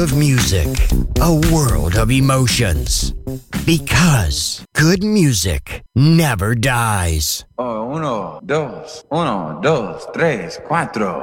of music, a world of emotions. Because good music never dies. Oh, uno, dos, uno, dos, tres, cuatro.